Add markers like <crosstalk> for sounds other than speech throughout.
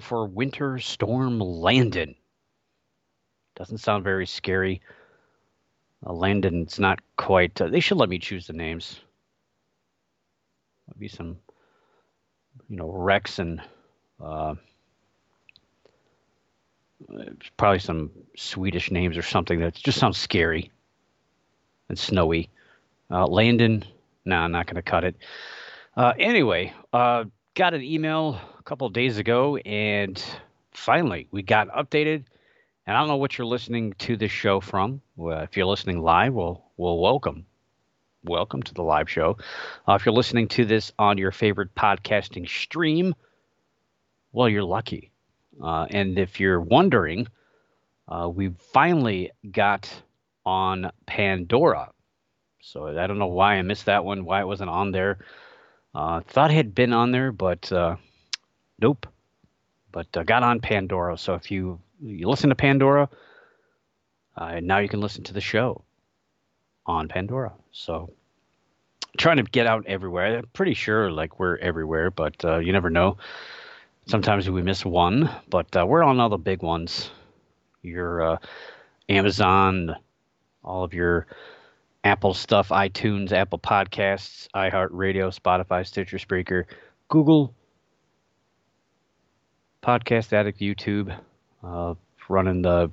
for Winter Storm Landon. Doesn't sound very scary. Uh, Landon's not quite. Uh, they should let me choose the names. Maybe some, you know, Rex and uh, probably some Swedish names or something that just sounds scary and snowy. Uh, Landon, no, nah, I'm not going to cut it. Uh, anyway, uh, got an email a couple days ago, and finally we got updated. And I don't know what you're listening to this show from. Well, if you're listening live, well, well, welcome, welcome to the live show. Uh, if you're listening to this on your favorite podcasting stream, well, you're lucky. Uh, and if you're wondering, uh, we finally got on Pandora. So I don't know why I missed that one, why it wasn't on there. Uh, thought had been on there, but uh, Nope. But uh, got on Pandora. So if you you listen to Pandora, uh, now you can listen to the show on Pandora. So trying to get out everywhere. I'm pretty sure like we're everywhere, but uh, you never know. Sometimes we miss one, but uh, we're on all the big ones. Your uh, Amazon, all of your Apple stuff, iTunes, Apple Podcasts, iHeartRadio, Spotify, Stitcher, Spreaker, Google, Podcast Addict YouTube, uh, running the.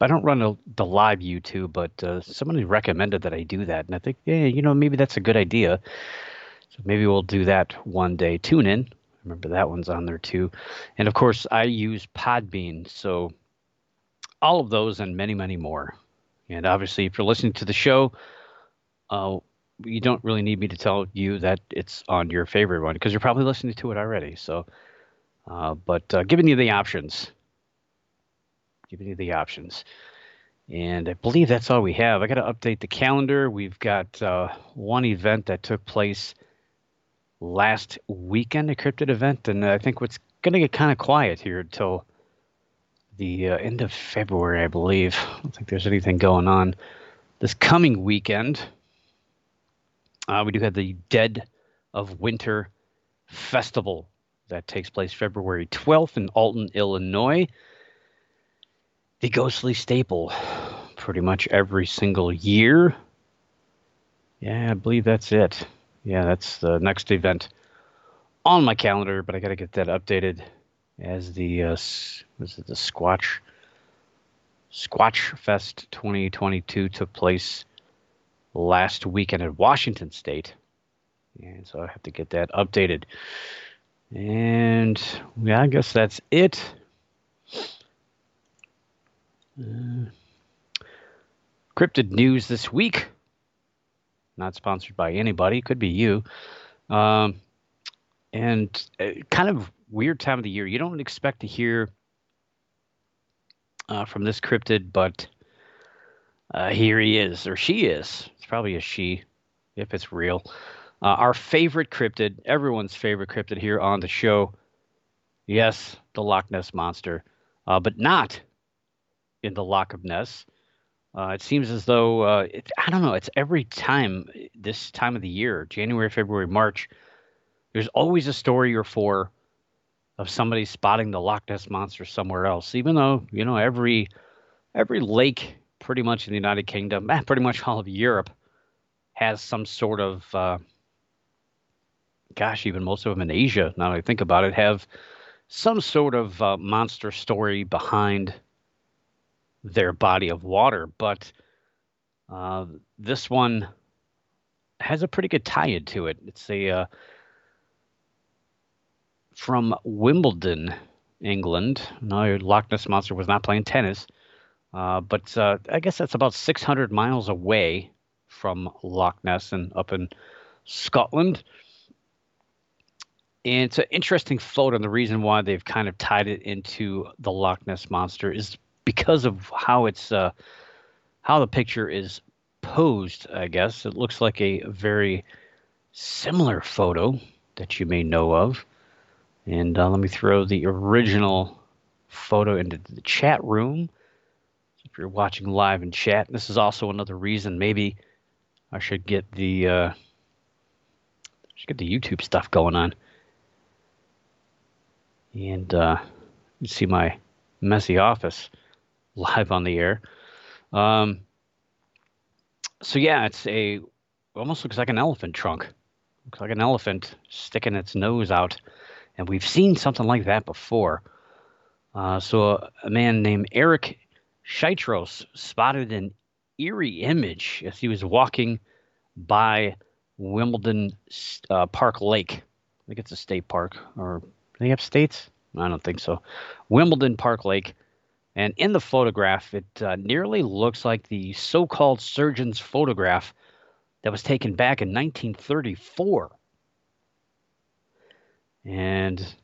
I don't run a, the live YouTube, but uh, somebody recommended that I do that, and I think, yeah, you know, maybe that's a good idea. So maybe we'll do that one day. Tune in, remember that one's on there too. And of course, I use Podbean. So all of those and many, many more. And obviously, if you're listening to the show, uh, you don't really need me to tell you that it's on your favorite one because you're probably listening to it already. So, uh, but uh, giving you the options, giving you the options. And I believe that's all we have. I got to update the calendar. We've got uh, one event that took place last weekend, a cryptid event, and I think what's going to get kind of quiet here until the uh, end of February, I believe. I don't think there's anything going on this coming weekend. Uh, we do have the Dead of Winter Festival that takes place February 12th in Alton, Illinois. The ghostly staple, pretty much every single year. Yeah, I believe that's it. Yeah, that's the next event on my calendar, but I got to get that updated as the uh, was it the Squatch Squatch Fest 2022 took place last weekend in Washington State. And so I have to get that updated. And yeah, I guess that's it. Uh, cryptid news this week. Not sponsored by anybody. Could be you. Um, and uh, kind of weird time of the year. You don't expect to hear uh, from this cryptid, but uh, here he is, or she is. It's probably a she, if it's real. Uh, our favorite cryptid, everyone's favorite cryptid here on the show. Yes, the Loch Ness monster, uh, but not in the Loch of Ness. Uh, it seems as though uh, it, I don't know. It's every time this time of the year, January, February, March. There's always a story or four of somebody spotting the Loch Ness monster somewhere else. Even though you know every every lake pretty much in the United Kingdom, <laughs> pretty much all of Europe, has some sort of, uh, gosh, even most of them in Asia, now that I think about it, have some sort of uh, monster story behind their body of water. But uh, this one has a pretty good tie into it. It's a uh, from Wimbledon, England. No, Loch Ness monster was not playing tennis. Uh, but uh, I guess that's about 600 miles away from Loch Ness and up in Scotland. And it's an interesting photo, and the reason why they've kind of tied it into the Loch Ness monster is because of how it's uh, how the picture is posed. I guess it looks like a very similar photo that you may know of. And uh, let me throw the original photo into the chat room you're watching live in chat. This is also another reason maybe I should get the uh, should get the YouTube stuff going on. And uh, you see my messy office live on the air. Um, so yeah, it's a almost looks like an elephant trunk. Looks like an elephant sticking its nose out, and we've seen something like that before. Uh, so a man named Eric Chytros spotted an eerie image as he was walking by Wimbledon uh, Park Lake. I think it's a state park, or they have states? I don't think so. Wimbledon Park Lake. And in the photograph, it uh, nearly looks like the so called surgeon's photograph that was taken back in 1934. And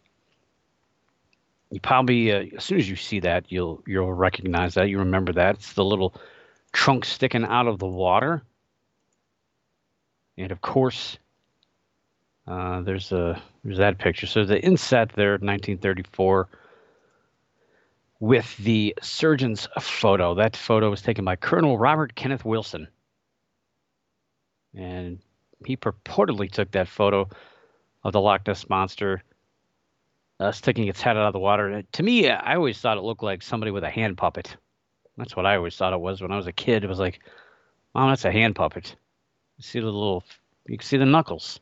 you probably uh, as soon as you see that you'll you'll recognize that you remember that. It's the little trunk sticking out of the water. And of course uh, there's a there's that picture. So the inset there 1934 with the surgeon's photo. That photo was taken by colonel robert kenneth wilson. And he purportedly took that photo of the loch ness monster uh, sticking its head out of the water. To me, I always thought it looked like somebody with a hand puppet. That's what I always thought it was when I was a kid. It was like, mom, that's a hand puppet. You see the little, you can see the knuckles.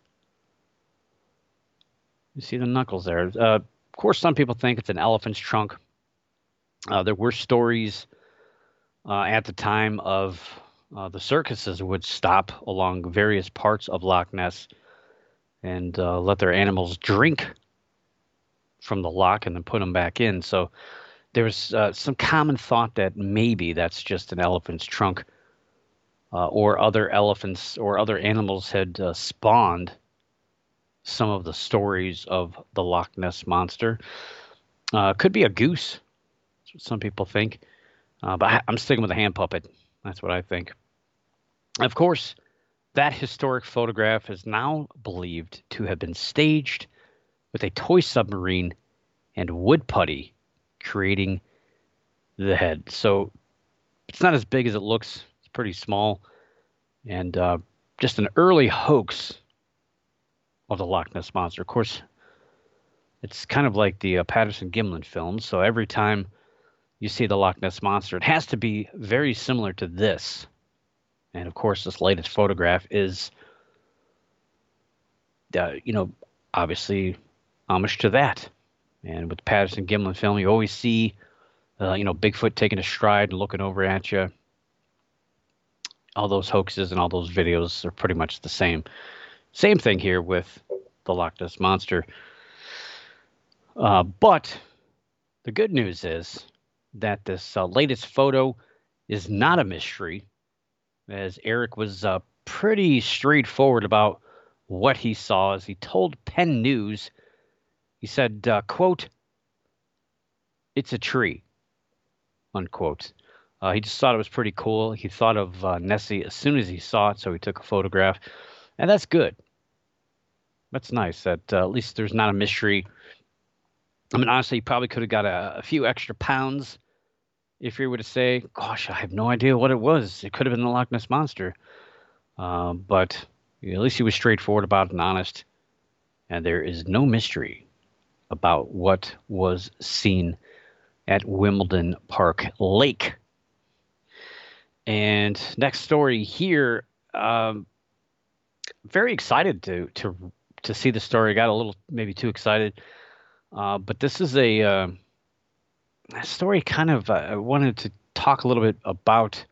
You see the knuckles there. Uh, of course, some people think it's an elephant's trunk. Uh, there were stories uh, at the time of uh, the circuses would stop along various parts of Loch Ness and uh, let their animals drink from the lock and then put them back in. So there's uh, some common thought that maybe that's just an elephant's trunk, uh, or other elephants or other animals had uh, spawned some of the stories of the Loch Ness monster. Uh, could be a goose. That's what some people think. Uh, but I, I'm sticking with a hand puppet. That's what I think. Of course, that historic photograph is now believed to have been staged with a toy submarine and wood putty creating the head. So it's not as big as it looks. It's pretty small, and uh, just an early hoax of the Loch Ness monster. Of course, it's kind of like the uh, Patterson Gimlin films. So every time you see the Loch Ness monster, it has to be very similar to this. And of course, this latest photograph is, uh, you know, obviously homage to that. And with the Patterson Gimlin film, you always see, uh, you know, Bigfoot taking a stride and looking over at you. All those hoaxes and all those videos are pretty much the same. Same thing here with the Loch Ness monster. Uh, but the good news is that this uh, latest photo is not a mystery, as Eric was uh, pretty straightforward about what he saw as he told Penn News he said, uh, quote, it's a tree, unquote. Uh, he just thought it was pretty cool. He thought of uh, Nessie as soon as he saw it, so he took a photograph. And that's good. That's nice that uh, at least there's not a mystery. I mean, honestly, he probably could have got a, a few extra pounds if he were to say, gosh, I have no idea what it was. It could have been the Loch Ness Monster. Uh, but at least he was straightforward about it and honest. And there is no mystery about what was seen at Wimbledon Park Lake. And next story here, um, very excited to to to see the story. I got a little maybe too excited, uh, but this is a, uh, a story. Kind of, uh, I wanted to talk a little bit about.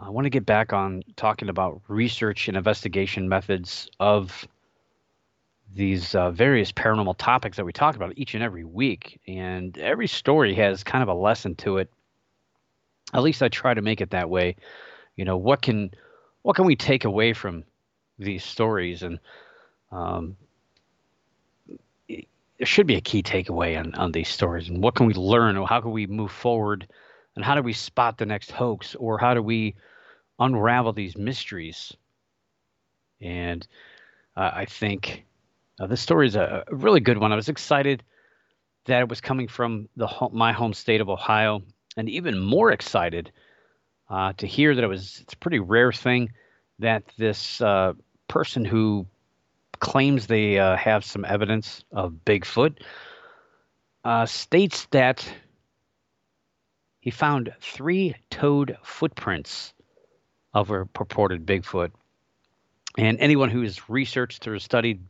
I want to get back on talking about research and investigation methods of these uh, various paranormal topics that we talk about each and every week. And every story has kind of a lesson to it. At least I try to make it that way. You know, what can what can we take away from these stories? And um, there should be a key takeaway on, on these stories. And what can we learn? Or how can we move forward? And how do we spot the next hoax? Or how do we unravel these mysteries? And uh, I think uh, this story is a, really good one. I was excited that it was coming from the my home state of Ohio, and even more excited uh, to hear that it was. It's a pretty rare thing that this uh, person who claims they uh, have some evidence of Bigfoot uh, states that he found three-toed footprints of a purported Bigfoot. And anyone who has researched or studied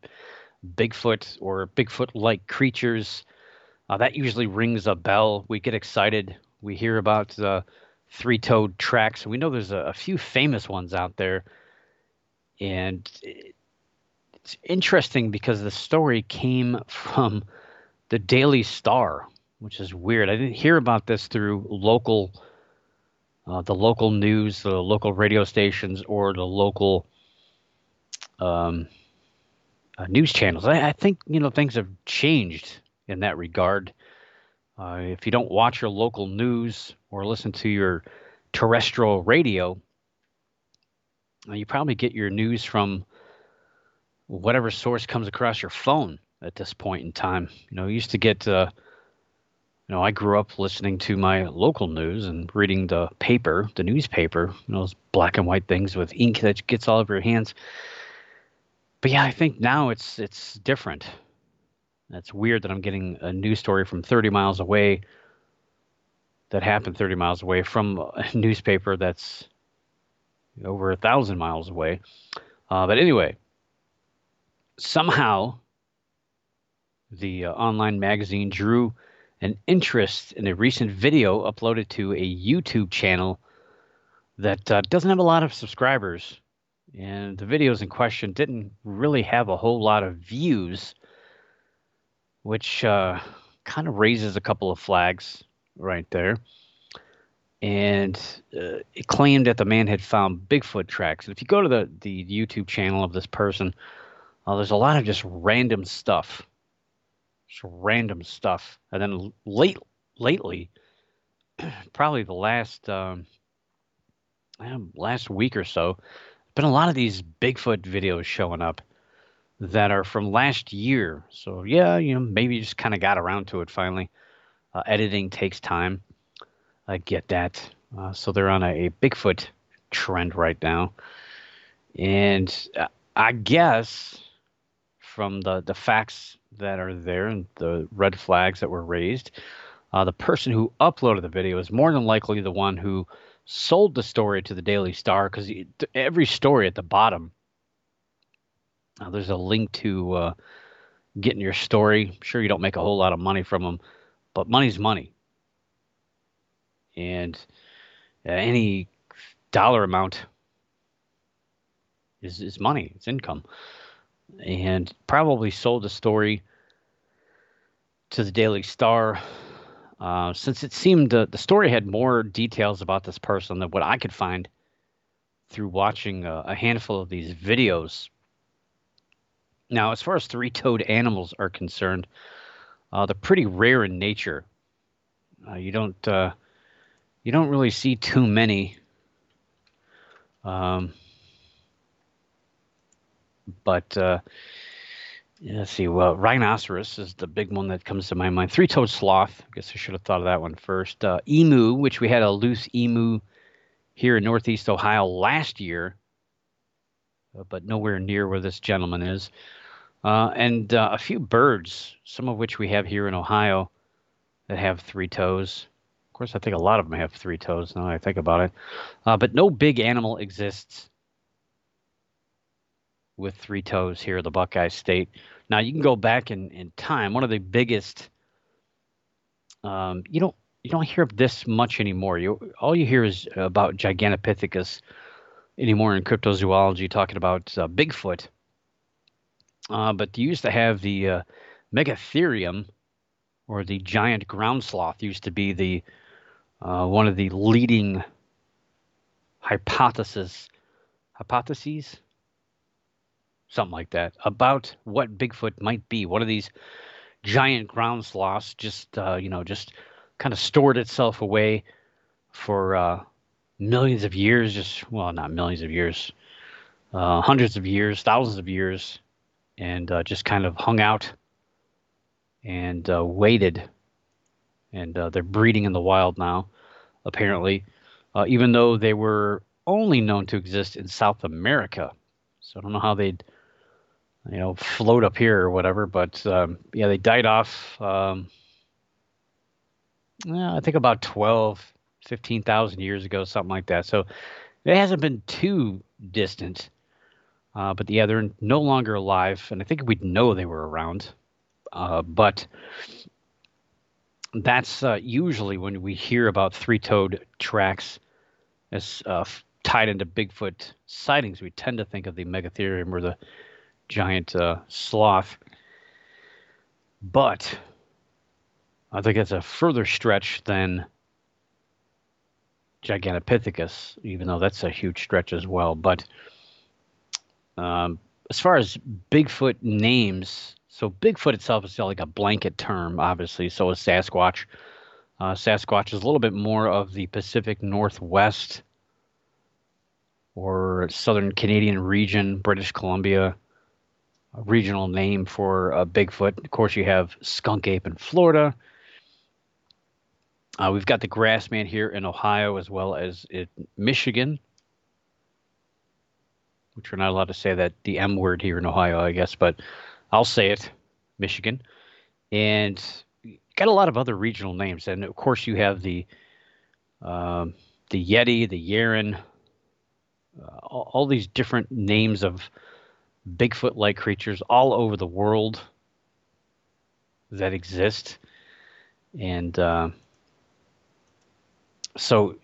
Bigfoot or Bigfoot like creatures. Uh, that usually rings a bell. We get excited. We hear about the three toed tracks. We know there's a, a, few famous ones out there. And it's interesting because the story came from the Daily Star, which is weird. I didn't hear about this through local. Uh, the local news, the local radio stations, or the local um, uh, news channels. I, I, think you know things have changed in that regard. Uh, if you don't watch your local news or listen to your terrestrial radio, uh, you probably get your news from whatever source comes across your phone at this point in time. You know, you used to get, uh, you know, I grew up listening to my local news and reading the paper, the newspaper, you know, those black and white things with ink that gets all over your hands but yeah, I think now it's it's different. It's weird that I'm getting a news story from 30 miles away that happened 30 miles away from a <laughs> newspaper that's over a thousand miles away. Uh, but anyway, somehow the uh, online magazine drew an interest in a recent video uploaded to a YouTube channel that uh, doesn't have a lot of subscribers and the videos in question didn't really have a whole lot of views. which uh, kind of raises a couple of flags right there. And uh, it claimed that the man had found Bigfoot tracks. And if you go to the, the YouTube channel of this person, uh, there's a lot of just random stuff. Just random stuff. And then late, lately, <clears throat> probably the last um, last week or so, been a lot of these Bigfoot videos showing up that are from last year. So yeah, you know, maybe you just kind of got around to it finally. Uh, editing takes time. I get that. Uh, so they're on a, a, Bigfoot trend right now, and uh, I guess from the the facts that are there and the red flags that were raised, uh, the person who uploaded the video is more than likely the one who sold the story to the Daily Star because every story at the bottom uh, there's a link to uh, getting your story. I'm sure you don't make a whole lot of money from them, but money's money. And uh, any dollar amount is, is money, it's income. And probably sold the story to the Daily Star. Uh, since it seemed the, the story had more details about this person than what I could find through watching a, a handful of these videos now, as far as three toed animals are concerned, uh, they're pretty rare in nature. Uh, you don't uh, you don't really see too many. Um, but uh, yeah, let's see. Well, rhinoceros is the big one that comes to my mind. Three toed sloth. I guess I should have thought of that one first. Uh, emu, which we had a loose emu here in Northeast Ohio last year, uh, but nowhere near where this gentleman is uh, and uh, a few birds, some of which we have here in Ohio that have three toes. Of course, I think a lot of them have three toes now I think about it. Uh, but no big animal exists with three toes here the Buckeye State. Now, you can go back in, in time. One of the biggest, um, you don't you don't hear this much anymore. You all you hear is about Gigantopithecus anymore in cryptozoology, talking about uh, Bigfoot uh, but you used to have the uh, Megatherium, or the giant ground sloth, used to be the uh, one of the leading hypothesis hypotheses, something like that, about what Bigfoot might be. One of these giant ground sloths just uh, you know just kind of stored itself away for uh, millions of years, just well, not millions of years, uh, hundreds of years, thousands of years, and uh, just kind of hung out and uh, waited. And uh, they're breeding in the wild now, apparently, even though they were only known to exist in South America. So I don't know how they'd, you know, float up here or whatever. But um, yeah, they died off. Um, I think about 12, 15,000 years ago, something like that. So it hasn't been too distant. Uh, but yeah, they're no longer alive, and I think we'd know they were around. Uh, but that's uh, usually when we hear about three-toed tracks as uh, tied into Bigfoot sightings. We tend to think of the Megatherium or the giant uh, sloth. But I think it's a further stretch than Gigantopithecus, even though that's a huge stretch as well. But um, as far as Bigfoot names, so Bigfoot itself is like a blanket term, obviously. So is Sasquatch. Uh, Sasquatch is a little bit more of the Pacific Northwest or Southern Canadian region, British Columbia, a regional name for uh, Bigfoot. Of course, you have skunk ape in Florida. Uh, we've got the grassman here in Ohio as well as in Michigan which we're not allowed to say that the M word here in Ohio, I guess, but I'll say it, Michigan, and got a lot of other regional names, and of course you have the um, the Yeti, the Yeren, uh, all, all, these different names of Bigfoot-like creatures all over the world that exist, and uh, so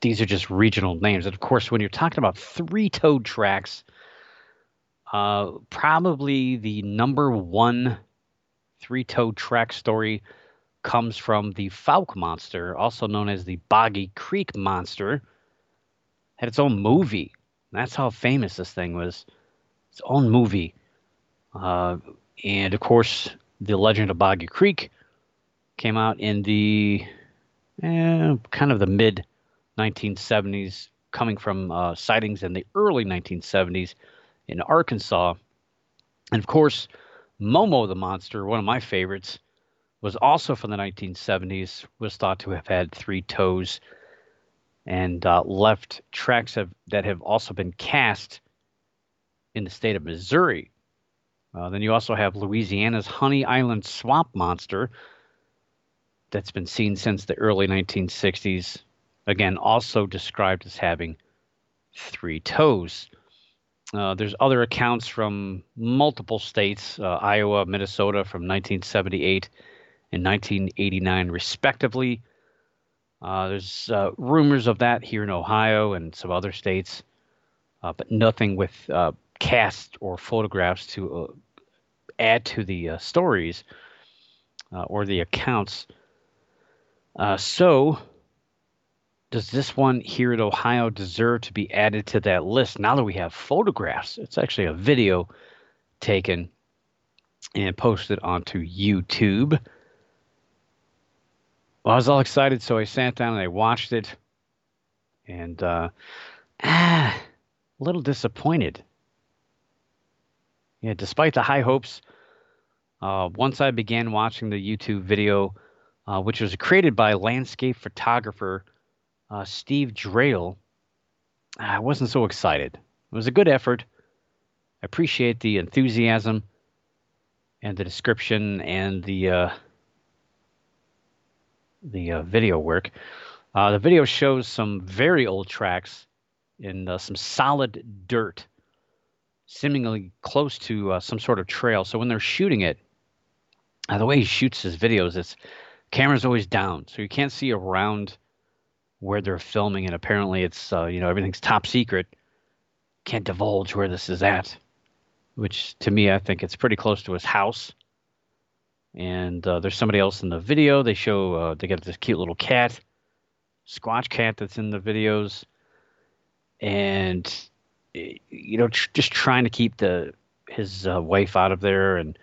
these are just regional names. And of course, when you're talking about three toed tracks, uh, probably the number one three toed track story comes from the Fouke monster, also known as the Boggy Creek monster. Had its own movie. That's how famous this thing was. Its own movie. Uh, and of course, The Legend of Boggy Creek came out in the eh, kind of the mid 1970s, coming from uh, sightings in the early 1970s in Arkansas. And of course, Momo the monster, one of my favorites, was also from the 1970s, was thought to have had three toes and uh, left tracks have, that have also been cast in the state of Missouri. Uh, then you also have Louisiana's Honey Island Swamp Monster that's been seen since the early 1960s. Again, also described as having three toes. Uh, there's other accounts from multiple states, uh, Iowa, Minnesota from 1978 and 1989, respectively. Uh, there's uh, rumors of that here in Ohio and some other states, uh, but nothing with uh, cast or photographs to add to the stories or the accounts. so, does this one here at Ohio deserve to be added to that list now that we have photographs? It's actually a video taken and posted onto YouTube. Well, I was all excited, so I sat down and I watched it, and uh, ah, a little disappointed. Yeah, despite the high hopes, uh, once I began watching the YouTube video, uh, which was created by landscape photographer uh, Steve Drail, I wasn't so excited. It was a good effort. I appreciate the enthusiasm and the description and the uh, the uh, video work. Uh, the video shows some very old tracks in some solid dirt, seemingly close to uh, some sort of trail. So when they're shooting it, uh, the way he shoots his videos, it's camera's always down, so you can't see around where they're filming, and apparently it's uh, you know everything's top secret. Can't divulge where this is at, which to me I think it's pretty close to his house. And uh, there's somebody else in the video. They show uh, they got this cute little cat, Squatch cat that's in the videos, and you know tr- just trying to keep the his uh, wife out of there and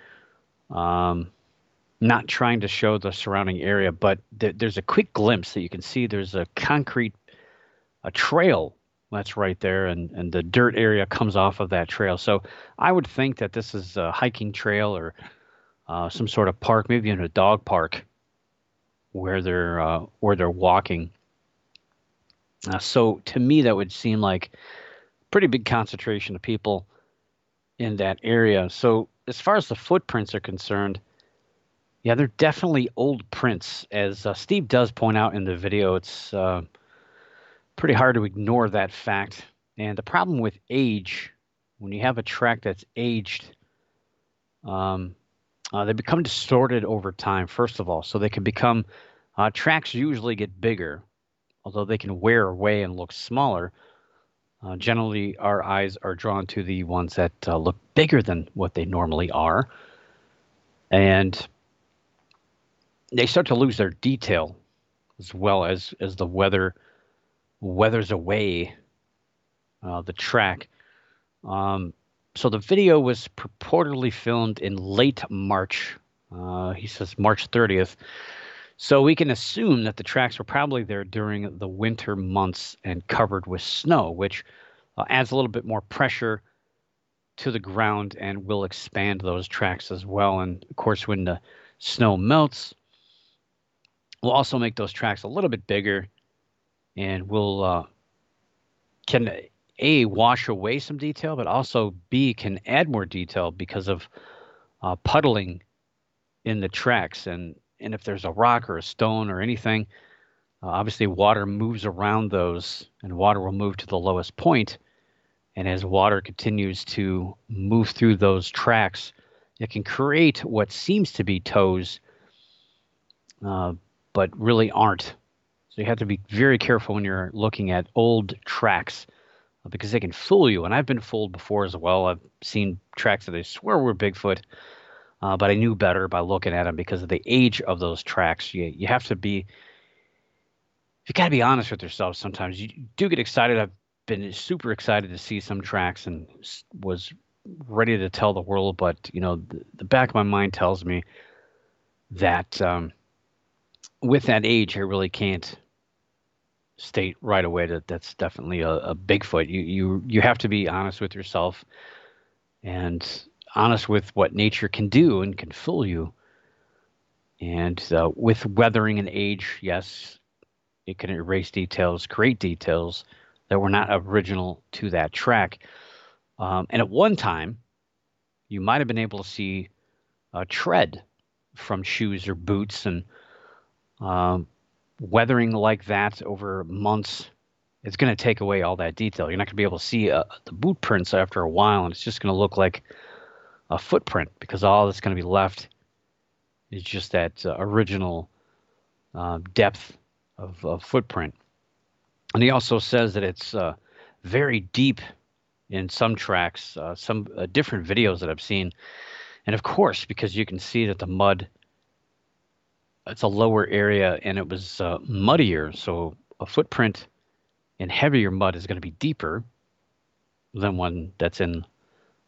um, not trying to show the surrounding area, but th- there's a quick glimpse that you can see. There's a concrete, a trail that's right there, and and the dirt area comes off of that trail. So I would think that this is a hiking trail or uh, some sort of park, maybe in a dog park, where they're uh, where they're walking. Uh, so to me, that would seem like pretty big concentration of people in that area. So as far as the footprints are concerned yeah, they're definitely old prints. As uh, Steve does point out in the video, it's uh, pretty hard to ignore that fact. And the problem with age, when you have a track that's aged, um, uh, they become distorted over time, first of all. So they can become, uh, tracks usually get bigger, although they can wear away and look smaller. Uh, generally, our eyes are drawn to the ones that uh, look bigger than what they normally are. And they start to lose their detail as well as as the weather weathers away uh, the track. Um, so the video was purportedly filmed in late March. Uh, he says March 30th. So we can assume that the tracks were probably there during the winter months and covered with snow, which uh, adds a little bit more pressure to the ground and will expand those tracks as well. And of course, when the snow melts, We'll also make those tracks a little bit bigger, and we'll uh, can a wash away some detail, but also b can add more detail because of uh, puddling in the tracks, and and if there's a rock or a stone or anything, uh, obviously water moves around those, and water will move to the lowest point. and as water continues to move through those tracks, it can create what seems to be toes. Uh, but really aren't. So you have to be very careful when you're looking at old tracks uh, because they can fool you. And I've been fooled before as well. I've seen tracks that I swear were Bigfoot, uh, but I knew better by looking at them because of the age of those tracks. You you have to be you got to be honest with yourself. Sometimes you do get excited. I've been super excited to see some tracks and was ready to tell the world, but you know the, the back of my mind tells me that um, with that age, I really can't state right away that that's definitely a, a Bigfoot. You you you have to be honest with yourself and honest with what nature can do and can fool you. And uh, with weathering and age, yes, it can erase details, create details that were not original to that track. Um, and at one time, you might have been able to see a tread from shoes or boots, and um, weathering like that over months it's going to take away all that detail. You're not going to be able to see uh, the boot prints after a while, and it's just going to look like a footprint because all that's going to be left is just that uh, original uh, depth of, of, footprint. And he also says that it's uh, very deep in some tracks, uh, some uh, different videos that I've seen. And of course, because you can see that the mud, it's a lower area and it was muddier. So a footprint in heavier mud is going to be deeper than one that's in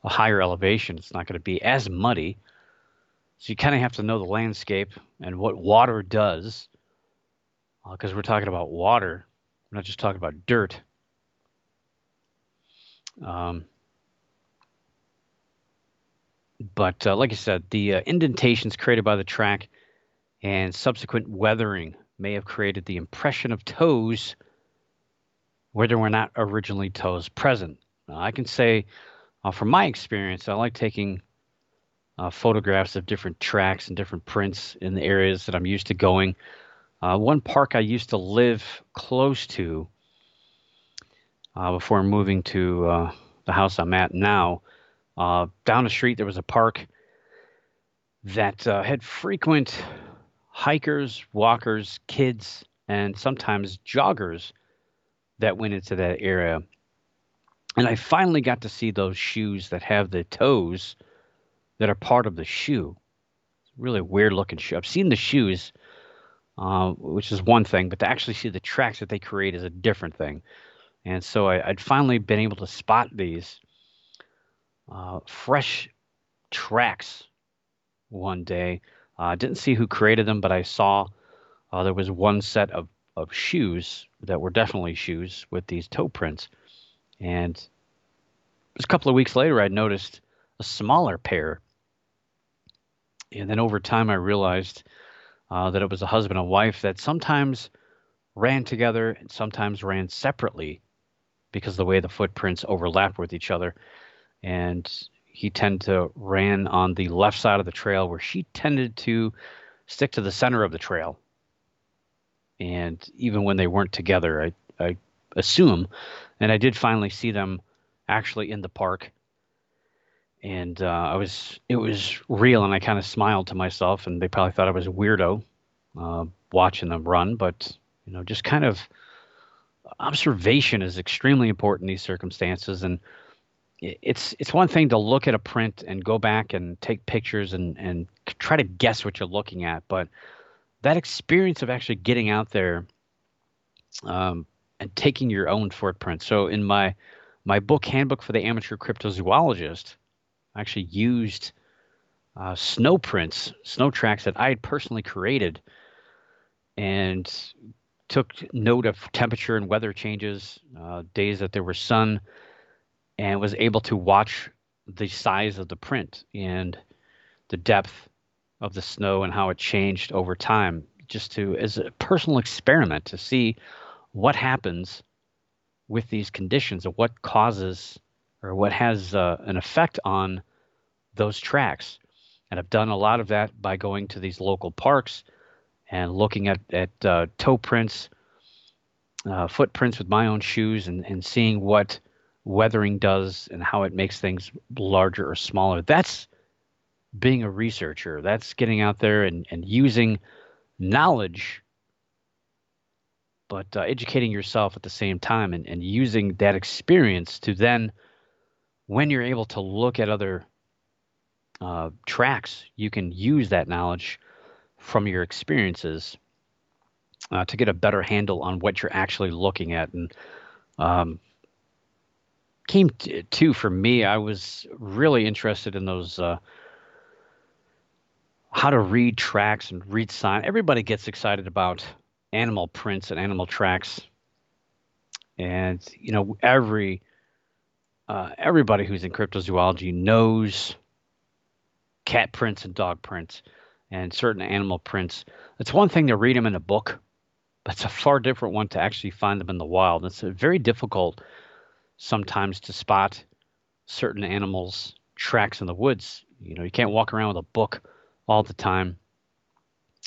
a higher elevation. It's not going to be as muddy. So you kind of have to know the landscape and what water does, because uh, we're talking about water. We're not just talking about dirt. Um, but uh, like I said, the uh, indentations created by the track and subsequent weathering may have created the impression of toes where there were not originally toes present. I can say uh, from my experience, I like taking uh, photographs of different tracks and different prints in the areas that I'm used to going. Uh, one park I used to live close to uh, before moving to uh, the house I'm at now, uh, down the street there was a park that had frequent hikers, walkers, kids, and sometimes joggers that went into that area and I finally got to see those shoes that have the toes that are part of the shoe. It's really weird looking shoe. I've seen the shoes, uh, which is one thing, but to actually see the tracks that they create is a different thing. And so I, would finally been able to spot these uh, fresh tracks one day. I uh, didn't see who created them, but I saw uh, there was one set of, of shoes that were definitely shoes with these toe prints. And a couple of weeks later, I noticed a smaller pair. And then over time, I realized uh, that it was a husband and wife that sometimes ran together and sometimes ran separately because the way the footprints overlapped with each other. And he tended to ran on the left side of the trail where she tended to stick to the center of the trail. And even when they weren't together, I, I assume and I did finally see them actually in the park. And uh, I was, it was real, and I kind of smiled to myself, and they probably thought I was a weirdo uh, watching them run. But you know, just kind of observation is extremely important in these circumstances, and it's it's one thing to look at a print and go back and take pictures and and try to guess what you're looking at, but that experience of actually getting out there um, and taking your own footprint. So in my my book handbook for the amateur cryptozoologist, I actually used uh, snow prints, snow tracks that I had personally created, and took note of temperature and weather changes, uh, days that there was sun, and was able to watch the size of the print and the depth of the snow and how it changed over time, just to as a personal experiment to see what happens with these conditions and what causes or what has uh, an effect on those tracks. And I've done a lot of that by going to these local parks and looking at, at uh, toe prints, uh, footprints with my own shoes, and, and seeing what weathering does and how it makes things larger or smaller. That's being a researcher. That's getting out there and, and using knowledge but uh, educating yourself at the same time and, and using that experience to then when you're able to look at other uh, tracks, you can use that knowledge from your experiences uh, to get a better handle on what you're actually looking at. And um, came to, to, for me, I was really interested in those uh, how to read tracks and read sign. Everybody gets excited about animal prints and animal tracks, and you know every uh, everybody who's in cryptozoology knows cat prints and dog prints and certain animal prints. It's one thing to read them in a book, but it's a far different one to actually find them in the wild. It's very difficult sometimes to spot certain animals' tracks in the woods. You know, you can't walk around with a book all the time.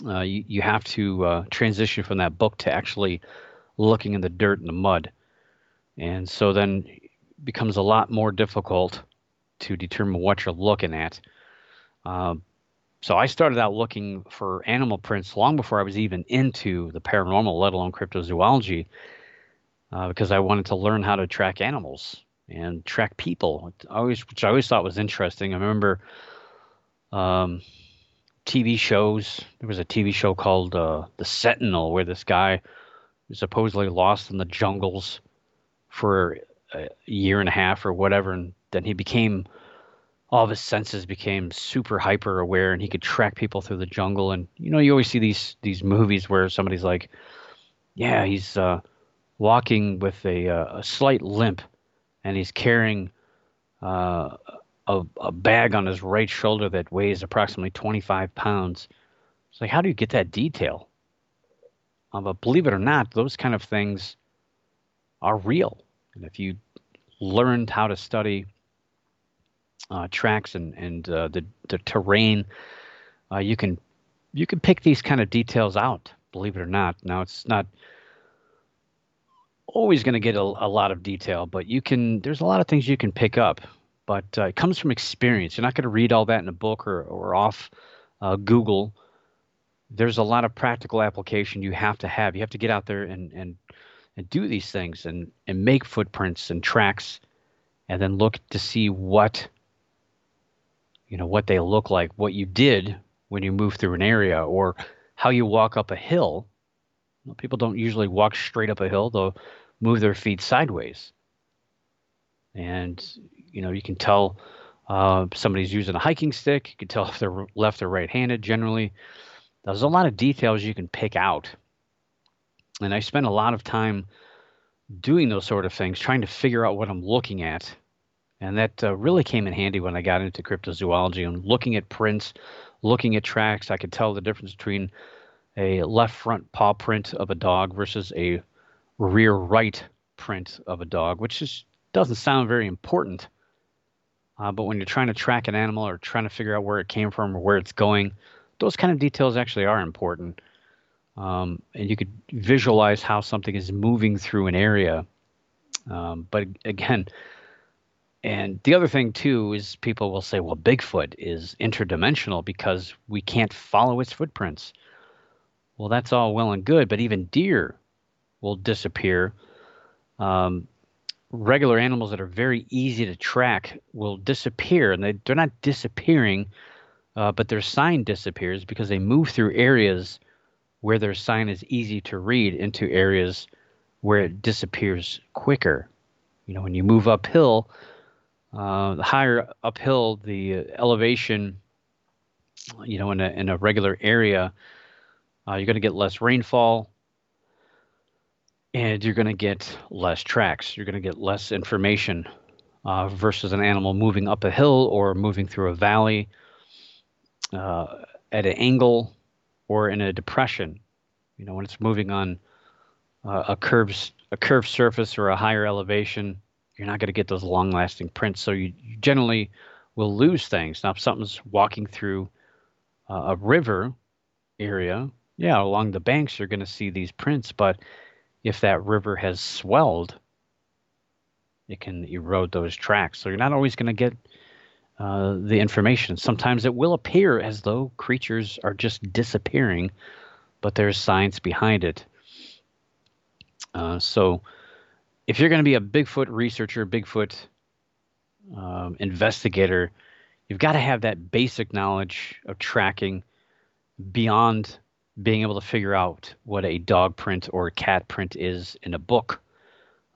Uh, you, you have to uh, transition from that book to actually looking in the dirt and the mud. And so then becomes a lot more difficult to determine what you're looking at. Uh, so I started out looking for animal prints long before I was even into the paranormal, let alone cryptozoology, uh, because I wanted to learn how to track animals and track people. always, which I always thought was interesting. I remember um, TV shows. There was a TV show called uh, The Sentinel, where this guy was supposedly lost in the jungles for a year and a half or whatever, and then he became all of his senses became super hyper aware and he could track people through the jungle and you know you always see these these movies where somebody's like yeah he's uh, walking with a, uh, a slight limp and he's carrying uh, a, a bag on his right shoulder that weighs approximately 25 pounds it's like how do you get that detail uh, but believe it or not those kind of things are real and if you learned how to study uh, tracks and and uh, the the terrain, uh, you can you can pick these kind of details out. Believe it or not. Now it's not always going to get a, a, lot of detail, but you can. There's a lot of things you can pick up, but uh, it comes from experience. You're not going to read all that in a book or or off uh, Google. There's a lot of practical application you have to have. You have to get out there and and and do these things and and make footprints and tracks, and then look to see what you know what they look like, what you did when you move through an area, or how you walk up a hill. People don't usually walk straight up a hill; they'll move their feet sideways, and you know you can tell uh, somebody's using a hiking stick. You can tell <laughs> if they're left or right-handed. Generally, there's a lot of details you can pick out, and I spend a lot of time doing those sort of things, trying to figure out what I'm looking at and that uh, really came in handy when I got into cryptozoology and looking at prints, looking at tracks. I could tell the difference between a left front paw print of a dog versus a rear right print of a dog, which just doesn't sound very important. Uh, but when you're trying to track an animal or trying to figure out where it came from or where it's going, those kind of details actually are important. Um, and you could visualize how something is moving through an area. Um, but again, and the other thing too is people will say, well, Bigfoot is interdimensional because we can't follow its footprints. Well, that's all well and good, but even deer will disappear. Um, regular animals that are very easy to track will disappear, and they, they're not disappearing, uh, but their sign disappears because they move through areas where their sign is easy to read into areas where it disappears quicker. You know, when you move uphill, uh, the higher uphill the elevation, you know, in a in a regular area, uh, you're going to get less rainfall, and you're going to get less tracks. You're going to get less information uh, versus an animal moving up a hill or moving through a valley uh, at an angle or in a depression. You know, when it's moving on uh, a curved a curved surface or a higher elevation you're not going to get those long lasting prints. So you, you, generally will lose things. Now, if something's walking through uh, a river area, yeah, along the banks, you're going to see these prints. But if that river has swelled, it can erode those tracks. So you're not always going to get uh, the information. Sometimes it will appear as though creatures are just disappearing, but there's science behind it. Uh, so if you're going to be a Bigfoot researcher, Bigfoot um, investigator, you've got to have that basic knowledge of tracking beyond being able to figure out what a dog print or a cat print is in a book.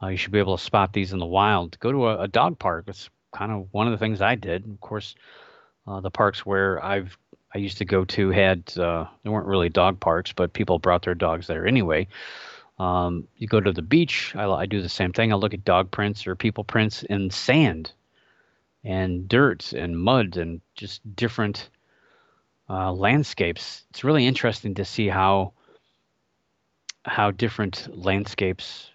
Uh, you should be able to spot these in the wild. Go to a, a dog park. That's kind of one of the things I did. Of course, uh, the parks where I've I used to go to had uh, they weren't really dog parks, but people brought their dogs there anyway. Um, you go to the beach. I, I do the same thing. I look at dog prints or people prints in sand and dirt and mud and just different uh, landscapes. It's really interesting to see how how different landscapes,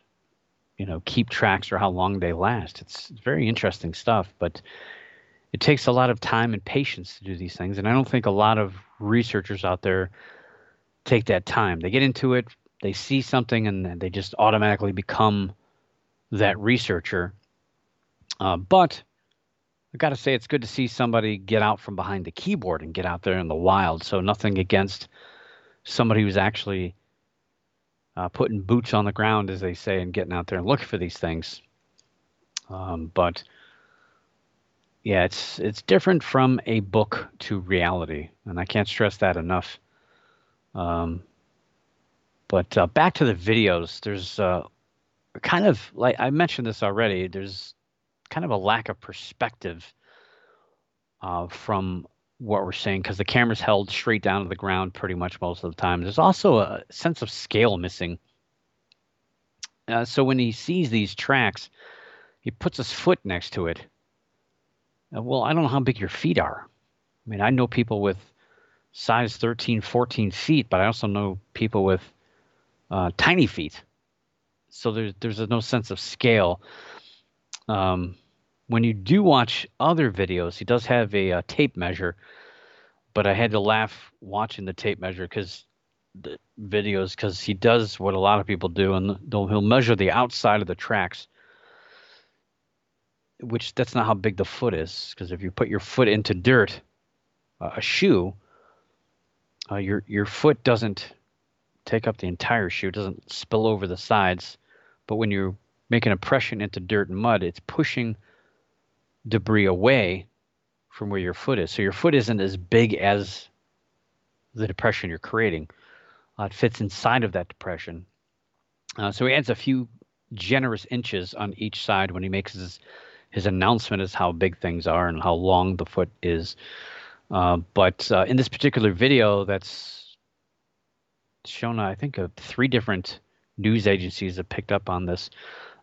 you know, keep tracks or how long they last. It's very interesting stuff, but it takes a lot of time and patience to do these things, and I don't think a lot of researchers out there take that time. They get into it, they see something, and they just automatically become that researcher. Uh, but I got to say, it's good to see somebody get out from behind the keyboard and get out there in the wild. So nothing against somebody who's actually uh, putting boots on the ground, as they say, and getting out there and looking for these things. Um, but yeah, it's it's different from a book to reality, and I can't stress that enough. Um, but uh, back to the videos, there's uh, kind of like I mentioned this already. There's kind of a lack of perspective uh, from what we're seeing because the camera's held straight down to the ground pretty much most of the time. There's also a sense of scale missing. Uh, so when he sees these tracks, he puts his foot next to it. Uh, well, I don't know how big your feet are. I mean, I know people with size 13, 14 feet, but I also know people with uh, tiny feet. So there's there's no sense of scale. Um, when you do watch other videos, he does have a, a uh, tape measure, but I had to laugh watching the tape measure because the videos because he does what a lot of people do, and he'll measure the outside of the tracks, which that's not how big the foot is. Because if you put your foot into dirt, uh, a shoe, uh, your your foot doesn't take up the entire shoe, it doesn't spill over the sides, but when you make an impression into dirt and mud, it's pushing debris away from where your foot is. So your foot isn't as big as the depression you're creating. Uh, it fits inside of that depression. Uh, so he adds a few generous inches on each side when he makes his his announcement as how big things are and how long the foot is. Uh, but uh, in this particular video, that's shown, I think, three different news agencies have picked up on this.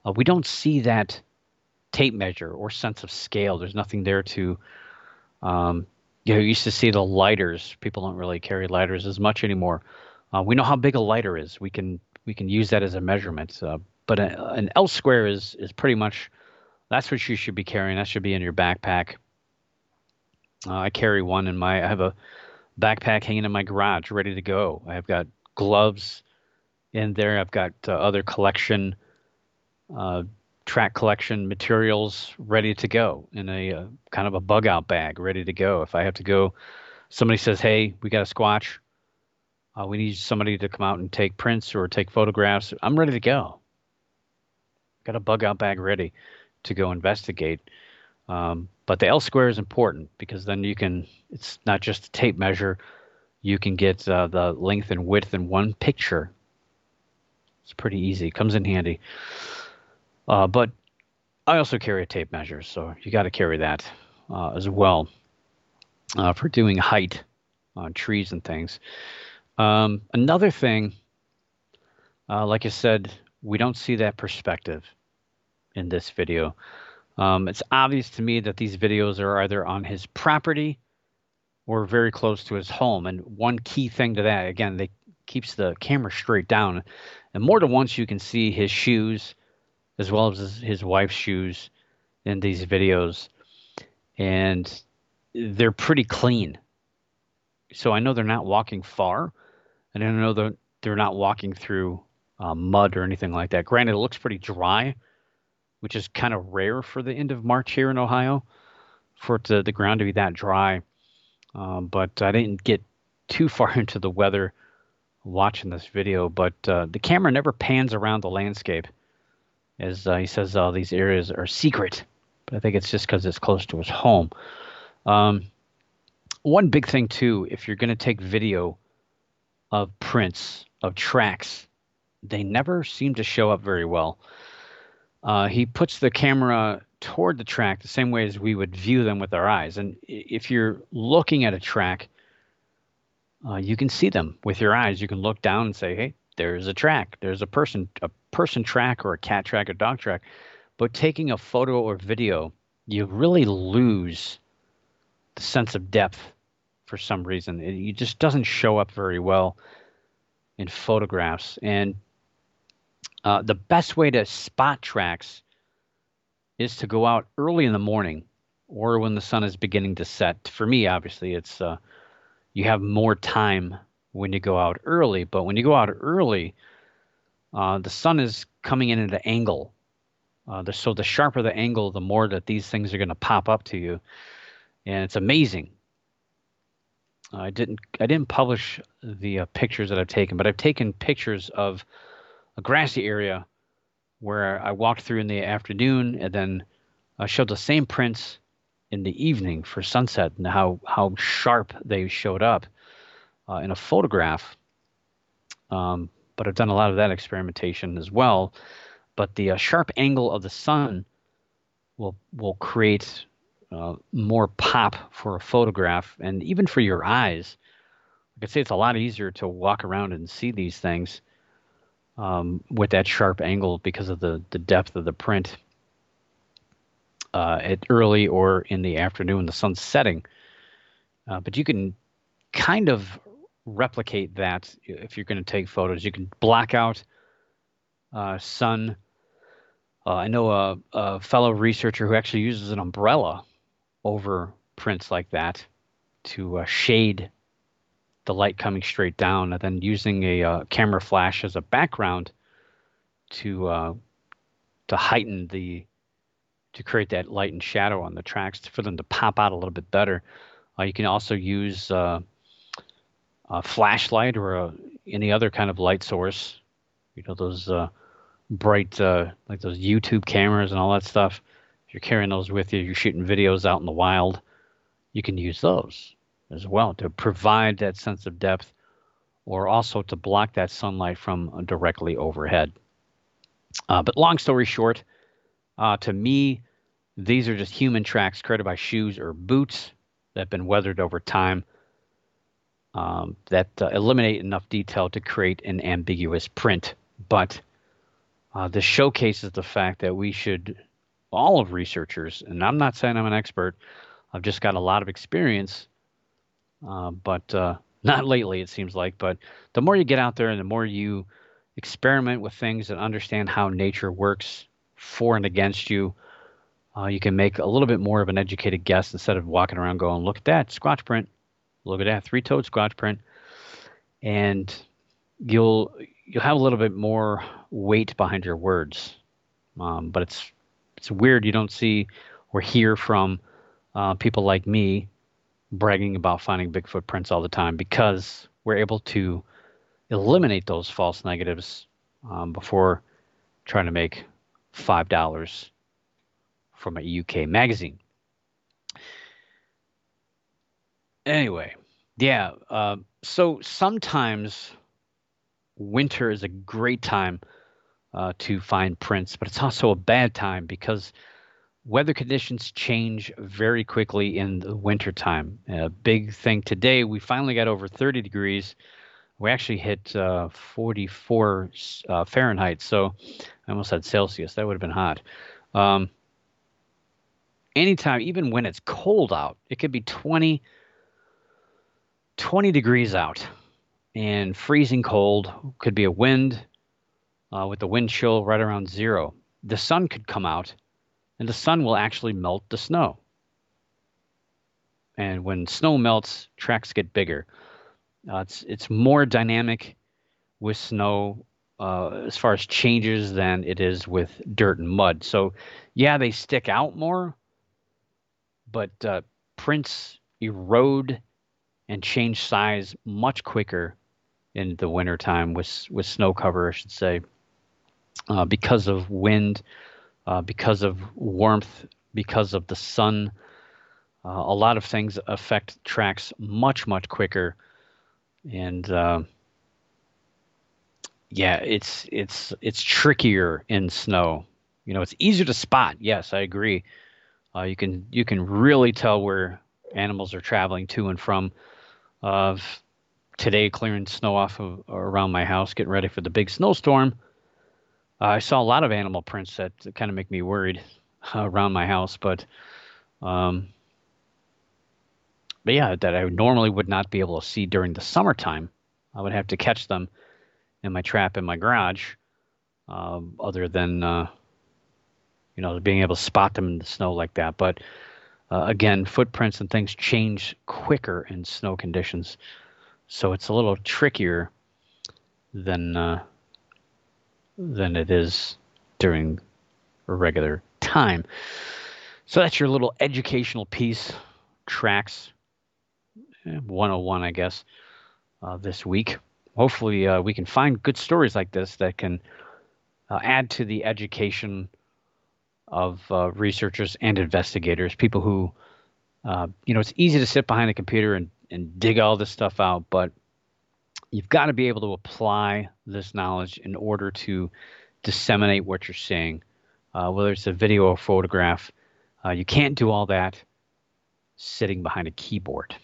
Uh, we don't see that tape measure or sense of scale. There's nothing there to, um, you know, you used to see the lighters. People don't really carry lighters as much anymore. Uh, we know how big a lighter is. We can we can use that as a measurement. Uh, but a, an L square is is pretty much that's what you should be carrying. That should be in your backpack. Uh, I carry one in my. I have a backpack hanging in my garage, ready to go. I've got gloves in there. I've got uh, other collection uh, track collection materials ready to go in a uh, kind of a bug out bag ready to go. If I have to go, somebody says, "Hey, we got a squatch. Uh, we need somebody to come out and take prints or take photographs." I'm ready to go. Got a bug out bag ready to go investigate. Um, but the L square is important because then you can. It's not just a tape measure. You can get uh, the length and width in one picture. It's pretty easy. Comes in handy. Uh, but I also carry a tape measure, so you got to carry that uh, as well uh, for doing height on trees and things. Um, another thing, uh, like I said, we don't see that perspective in this video. Um, it's obvious to me that these videos are either on his property or very close to his home. And one key thing to that, again, they keeps the camera straight down. And more than once, you can see his shoes as well as his, wife's shoes in these videos, and they're pretty clean. So I know they're not walking far, and I know that they're not walking through uh, mud or anything like that. Granted, it looks pretty dry, which is kind of rare for the end of March here in Ohio, for to, the ground to be that dry. Um, but I didn't get too <laughs> far into the weather watching this video, but uh, the camera never pans around the landscape as uh, he says all these areas are secret. But I think it's just because it's close to his home. Um, one big thing too, if you're going to take video of prints of tracks, they never seem to show up very well. Uh, he puts the camera toward the track the same way as we would view them with our eyes. And if you're looking at a track, uh, you can see them with your eyes. You can look down and say, "Hey, there's a track. There's a person, a person track, or a cat track, or dog track." But taking a photo or video, you really lose the sense of depth for some reason. It, it just doesn't show up very well in photographs. And uh, the best way to spot tracks is to go out early in the morning or when the sun is beginning to set. For me, obviously, it's uh, you have more time when you go out early, but when you go out early, uh, the sun is coming in at an angle. Uh, the, so the sharper the angle, the more that these things are going to pop up to you, and it's amazing. I didn't I didn't publish the uh, pictures that I've taken, but I've taken pictures of a grassy area where I walked through in the afternoon and then I showed the same prints in the evening for sunset and how, how sharp they showed up uh, in a photograph. Um, but I've done a lot of that experimentation as well. But the uh, sharp angle of the sun will will create uh, more pop for a photograph and even for your eyes. I could say it's a lot easier to walk around and see these things um, with that sharp angle because of the, the depth of the print uh, at early or in the afternoon, the sun's setting. Uh, but you can kind of replicate that if you're going to take photos. You can block out uh, sun. Uh, I know a, a, fellow researcher who actually uses an umbrella over prints like that to uh, shade the light coming straight down, and then using a uh, camera flash as a background to uh, to heighten the to create that light and shadow on the tracks for them to pop out a little bit better. Uh, you can also use a flashlight or a, any other kind of light source. You know those uh, bright uh, like those YouTube cameras and all that stuff. If you're carrying those with you, you're shooting videos out in the wild. You can use those as well to provide that sense of depth or also to block that sunlight from directly overhead. Uh, but long story short, uh, to me, these are just human tracks created by shoes or boots that have been weathered over time um, that uh, eliminate enough detail to create an ambiguous print. But uh, this showcases the fact that we should, all of researchers, and I'm not saying I'm an expert, I've just got a lot of experience uh, but uh, <laughs> not lately, it seems like. But the more you get out there and the more you experiment with things and understand how nature works for and against you, uh, you can make a little bit more of an educated guess instead of walking around going, look at that squatch print, look at that three-toed squatch print, and you'll you'll have a little bit more weight behind your words. Um, but it's it's weird you don't see or hear from uh, people like me bragging about finding Bigfoot prints all the time because we're able to eliminate those false negatives um, before trying to make five dollars from a UK magazine. Anyway, yeah. Uh, so sometimes winter is a great time uh, to find prints, but it's also a bad time because weather conditions change very quickly in the wintertime. A big thing today, we finally got over 30 degrees. We actually hit uh, 44 uh, Fahrenheit, so I almost said Celsius. That would have been hot. Um, anytime, even when it's cold out, it could be 20, 20 degrees out and freezing cold. Could be a wind uh, with the wind chill right around zero. The sun could come out and the sun will actually melt the snow. And when snow melts, tracks get bigger. Uh, it's it's more dynamic with snow uh, as far as changes than it is with dirt and mud. So, yeah, they stick out more, but uh, prints erode and change size much quicker in the wintertime with with snow cover, I should say, uh, because of wind uh, because of warmth, because of the sun. Uh, a lot of things affect tracks much, much quicker. And uh, yeah, it's it's it's trickier in snow. You know, it's easier to spot. Yes, I agree. Uh, you can you can really tell where animals are traveling to and from. Of today, clearing snow off of around my house, getting ready for the big snowstorm. Uh, I saw a lot of animal prints that kind of make me worried uh, around my house, but um, but yeah, that I normally would not be able to see during the summertime. I would have to catch them in my trap in my garage, uh, other than uh, you know being able to spot them in the snow like that. But uh, again, footprints and things change quicker in snow conditions, so it's a little trickier than uh, than it is during regular time. So that's your little educational piece. Tracks 101, I guess, uh, this week. Hopefully, uh, we can find good stories like this that can uh, add to the education of uh, researchers and investigators, people who, uh, you know, it's easy to sit behind a computer and, and dig all this stuff out, but you've got to be able to apply this knowledge in order to disseminate what you're seeing, uh, whether it's a video or photograph. you can't do all that sitting behind a keyboard.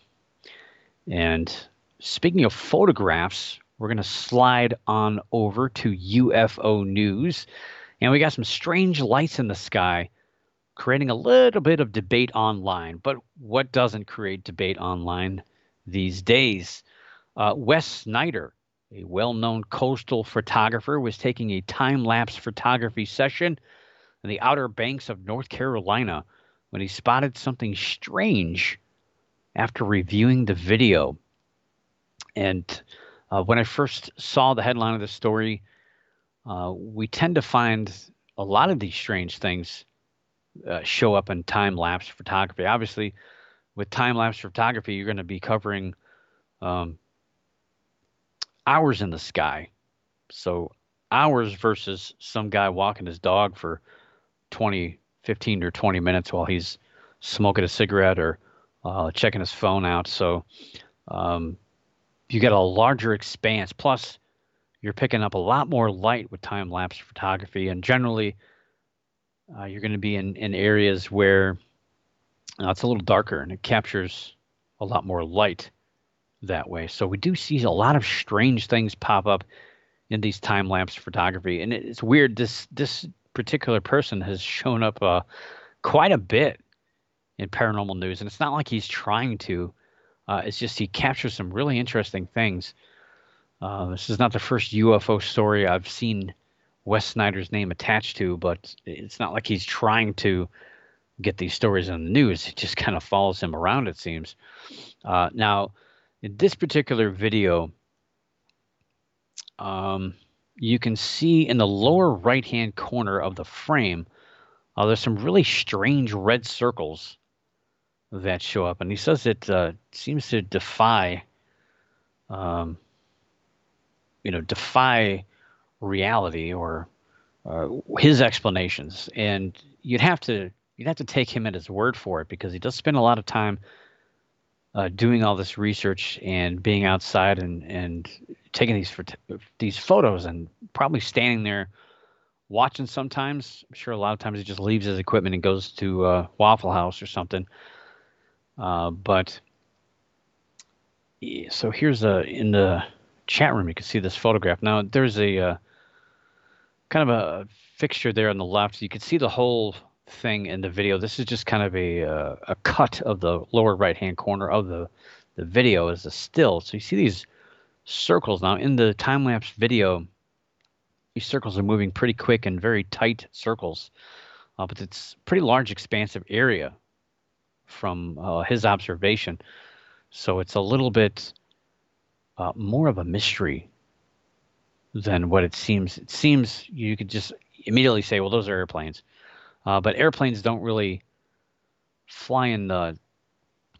And speaking of photographs, we're going to slide on over to UFO news. And we got some strange lights in the sky creating a little bit of debate online. But what doesn't create debate online these days? Uh, Wes Snyder, a well known coastal photographer, was taking a time lapse photography session in the Outer Banks of North Carolina when he spotted something strange after reviewing the video. And uh, when I first saw the headline of the story, uh, we tend to find a lot of these strange things uh, show up in time lapse photography. Obviously, with time lapse photography, you're going to be covering um, hours in the sky. So, hours versus some guy walking his dog for 20, 15 or 20 minutes while he's smoking a cigarette or uh, checking his phone out. So um, you get a larger expanse. Plus, you're picking up a lot more light with time lapse photography, and generally, uh, you're going to be in, in areas where uh, it's a little darker and it captures a lot more light that way. So we do see a lot of strange things pop up in these time lapse photography, and it's weird. This this particular person has shown up uh, quite a bit in paranormal news, and it's not like he's trying to. Uh, it's just he captures some really interesting things. Uh, this is not the first UFO story I've seen Wes Snyder's name attached to, but it's not like he's trying to get these stories in the news. It just kind of follows him around, it seems. Uh, now, in this particular video, um, you can see in the lower right hand corner of the frame, uh, there's some really strange red circles that show up, and he says it uh, seems to defy, um, you know, defy reality or uh, his explanations. And you'd have to you'd have to take him at his word for it because he does spend a lot of time uh, doing all this research and being outside and and taking these these photos and probably standing there watching sometimes. I'm sure a lot of times he just leaves his equipment and goes to uh, Waffle House or something uh, but so here's a in the chat room you can see this photograph. Now there's a uh, kind of a fixture there on the left. You can see the whole thing in the video. This is just kind of a uh, a cut of the lower right hand corner of the the video as a still. So you see these circles now in the time lapse video. These circles are moving pretty quick and very tight circles, uh, but it's pretty large, expansive area from uh, his observation. So it's a little bit uh, more of a mystery than what it seems. It seems you could just immediately say, well, those are airplanes. Uh, but airplanes don't really fly in the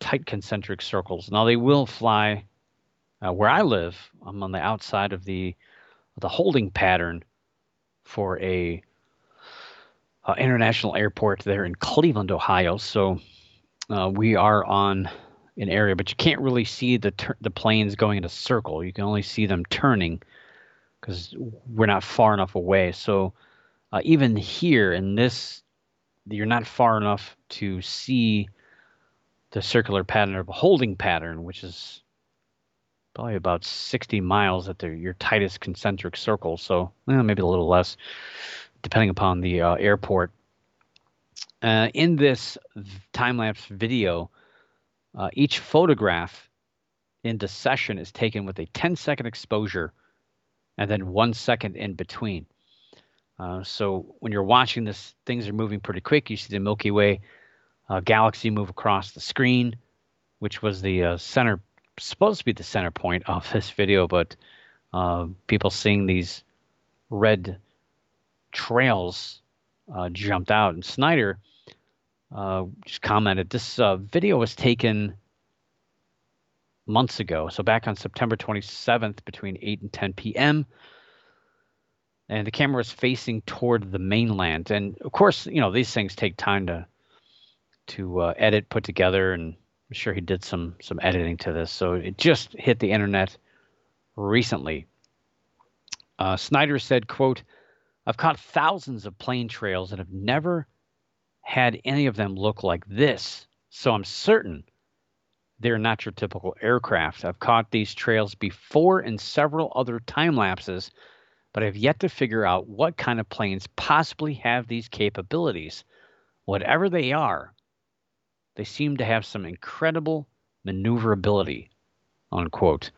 tight concentric circles. Now they will fly uh, where I live. I'm on the outside of the the holding pattern for a uh, international airport there in Cleveland, Ohio. So uh, we are on an area, but you can't really see the the planes going in a circle. You can only see them turning because we're not far enough away. So uh, even here in this, you're not far enough to see the circular pattern of a holding pattern, which is probably about 60 miles at the, your tightest concentric circle. So well, maybe a little less, depending upon the uh, airport. Uh, in this time lapse video, uh, each photograph in the session is taken with a 10 second exposure and then one second in between. Uh, so when you're watching this, things are moving pretty quick. You see the Milky Way uh, galaxy move across the screen, which was the uh, center, supposed to be the center point of <laughs> this video, but uh, people seeing these red trails uh, jumped out. And Snyder uh, just commented this video was taken months ago. So back on September 27th between 8 and 10 p.m. And the camera is facing toward the mainland. And of course, you know, these things take time to to uh, edit, put together, and I'm sure he did some some editing to this. So it just hit the internet recently. Uh, Snyder said, "quote I've caught thousands of plane trails and have never had any of them look like this. So I'm certain they're not your typical aircraft. I've caught these trails before in several other time lapses, but I've yet to figure out what kind of planes possibly have these capabilities. Whatever they are, they seem to have some incredible maneuverability. Unquote.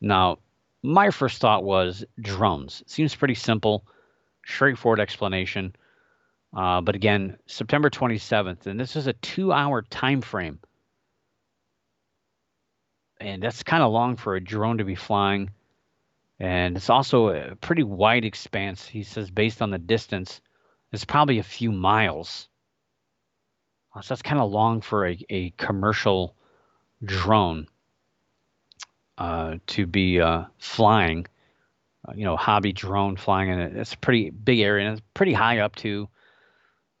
Now, my first thought was drones. Seems pretty simple, straightforward explanation. Uh, but again, September 27th, and this is a two-hour time frame and that's kind of long for a drone to be flying. And it's also a pretty wide expanse. He says, based on the distance, it's probably a few miles. So that's kind of long for a, a commercial drone uh, to be uh, flying. Uh, you know, hobby drone flying in it. It's a pretty big area and it's pretty high up to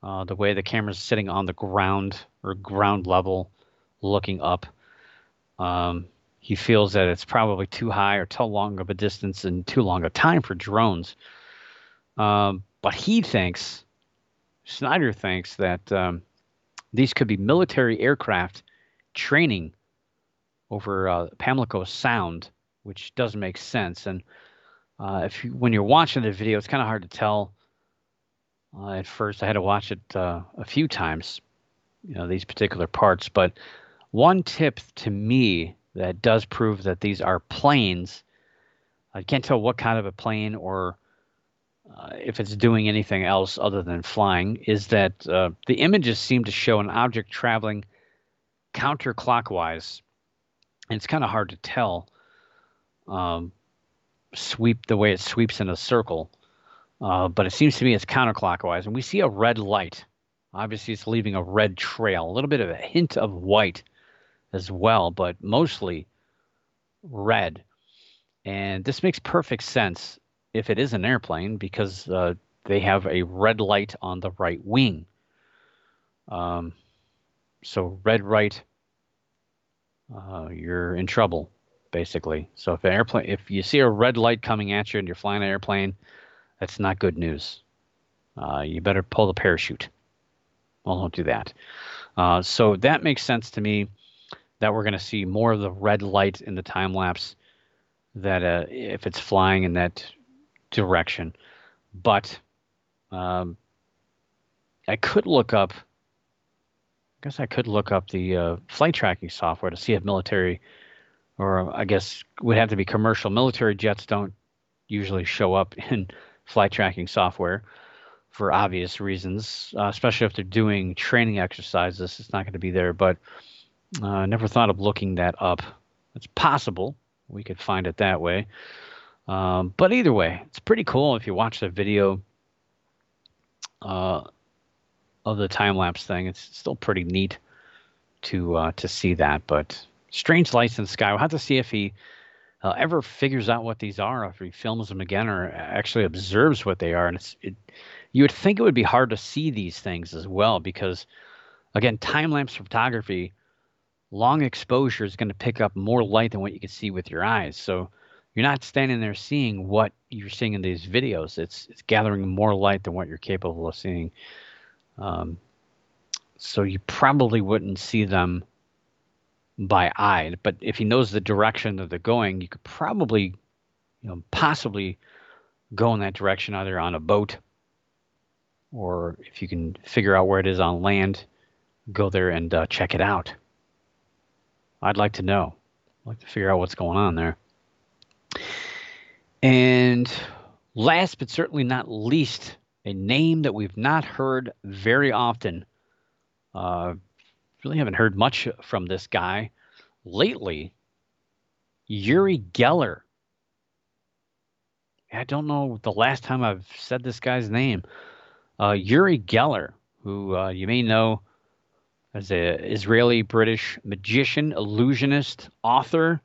uh, the way the camera's sitting on the ground or ground level, looking up. Um, he feels that it's probably too high or too long of a distance and too long a time for drones. Um, but he thinks, Snyder thinks that um, these could be military aircraft training over uh, Pamlico Sound, which doesn't make sense. And uh, if you, when you're watching the video, it's kind of hard to tell. Uh, at first, I had to watch it uh, a few times, you know, these particular parts. But one tip to me that does prove that these are planes. I can't tell what kind of a plane or uh, if it's doing anything else other than flying, is that uh, the images seem to show an object traveling counterclockwise. And it's kind of hard to tell um, sweep the way it sweeps in a circle. Uh, but it seems to me it's counterclockwise. And we see a red light. Obviously, it's leaving a red trail, a little bit of a hint of white as well, but mostly red. And this makes perfect sense if it is an airplane because uh, they have a red light on the right wing. Um, so red right, uh, you're in trouble, basically. So if an airplane, if you see a red light coming at you and you're flying an airplane, that's not good news. Uh, you better pull the parachute. Well, don't do that. Uh, so that makes sense to me that we're going to see more of the red light in the time lapse that uh, if it's flying in that direction. But um, I could look up. I guess I could look up the uh, flight tracking software to see if military, or I guess would have to be commercial. Military jets don't usually show up <laughs> in flight tracking software for obvious reasons, uh, especially if they're doing training exercises. It's not going to be there, but I uh, never thought of looking that up. It's possible we could find it that way. Um, but either way, it's pretty cool if you watch the video uh, of the time lapse thing. It's still pretty neat to uh, to see that. But strange lights in the sky. We'll have to see if he uh, ever figures out what these are, if he films them again, or actually observes what they are. And it's it, you would think it would be hard to see these things as well because Again, time lapse photography, long exposure is going to pick up more light than what you can see with your eyes. So you're not standing there seeing what you're seeing in these videos. It's it's gathering more light than what you're capable of seeing. Um, so you probably wouldn't see them by eye. But if he knows the direction that they're going, you could probably, you know, possibly go in that direction either on a boat or if you can figure out where it is on land, go there and uh, check it out. I'd like to know. I'd like to figure out what's going on there. And last but certainly not least, a name that we've not heard very often. Uh, really haven't heard much from this guy lately. Uri Geller. I don't know the last time I've said this guy's name. Uh, Uri Geller, who uh, you may know as an Israeli British magician, illusionist, author,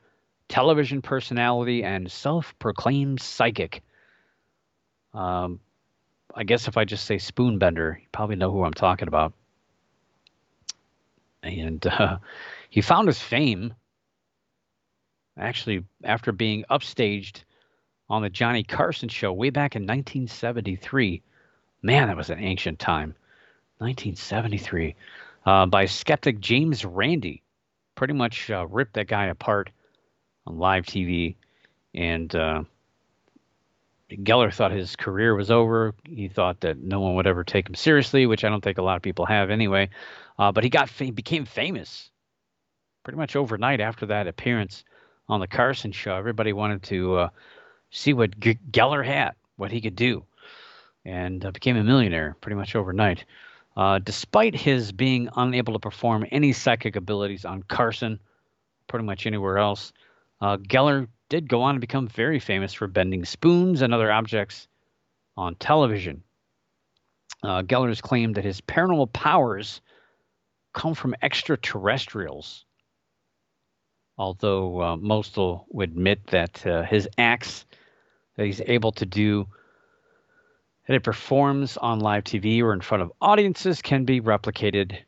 television personality, and self proclaimed psychic. Um, I guess if I just say spoonbender, you probably know who I'm talking about. And uh, <laughs> he found his fame actually after being upstaged on the Johnny Carson show way back in 1973. Man, that was an ancient time. 1973. Uh, by skeptic James Randi. Pretty much uh, ripped that guy apart on live TV. And uh, Geller thought his career was over. He thought that no one would ever take him seriously, which I don't think a lot of people have anyway. Uh, but he got he became famous pretty much overnight after that appearance on the Carson show. Everybody wanted to uh, see what G- Geller had, what he could do, and uh, became a millionaire pretty much overnight. Uh, despite his being unable to perform any psychic abilities on Carson, pretty much anywhere else, uh, Geller did go on to become very famous for bending spoons and other objects on television. Uh, Geller has claimed that his paranormal powers come from extraterrestrials, although uh, most will admit that uh, his acts that he's able to do that he performs on live TV or in front of audiences can be replicated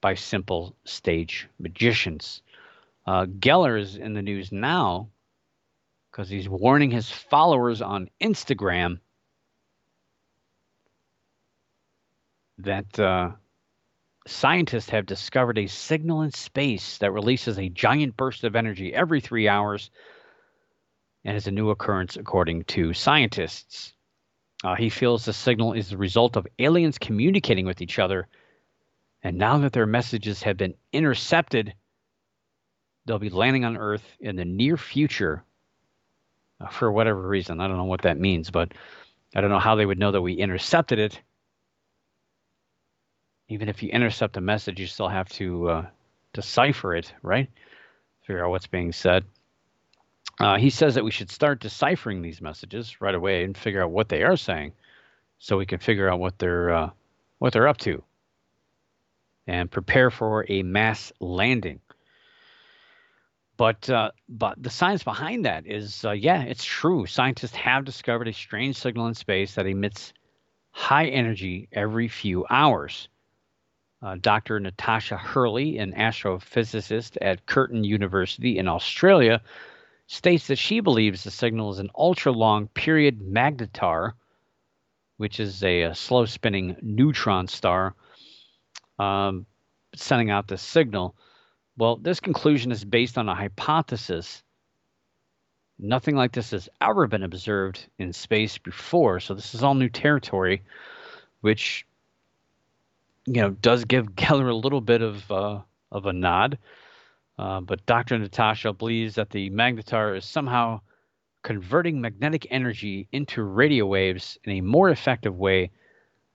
by simple stage magicians. Uh, Geller is in the news now because he's warning his followers on Instagram that uh, scientists have discovered a signal in space that releases a giant burst of energy every three hours and is a new occurrence according to scientists. Uh, he feels the signal is the result of aliens communicating with each other, and now that their messages have been intercepted, they'll be landing on Earth in the near future uh, for whatever reason. I don't know what that means, but I don't know how they would know that we intercepted it. Even if you intercept a message, you still have to uh, decipher it, right? Figure out what's being said. Uh, he says that we should start deciphering these messages right away and figure out what they are saying, so we can figure out what they're uh, what they're up to, and prepare for a mass landing. But uh, but the science behind that is, uh, yeah, it's true. Scientists have discovered a strange signal in space that emits high energy every few hours. Uh, Dr. Natasha Hurley, an astrophysicist at Curtin University in Australia, states that she believes the signal is an ultra long period magnetar, which is a, a slow spinning neutron star, um, sending out the signal. Well, this conclusion is based on a hypothesis. Nothing like this has ever been observed in space before, so this is all new territory, which you know does give <laughs> Geller a little bit of uh, of a nod. Uh, but Dr. Natasha believes that the magnetar is somehow converting magnetic energy into radio waves in a more effective way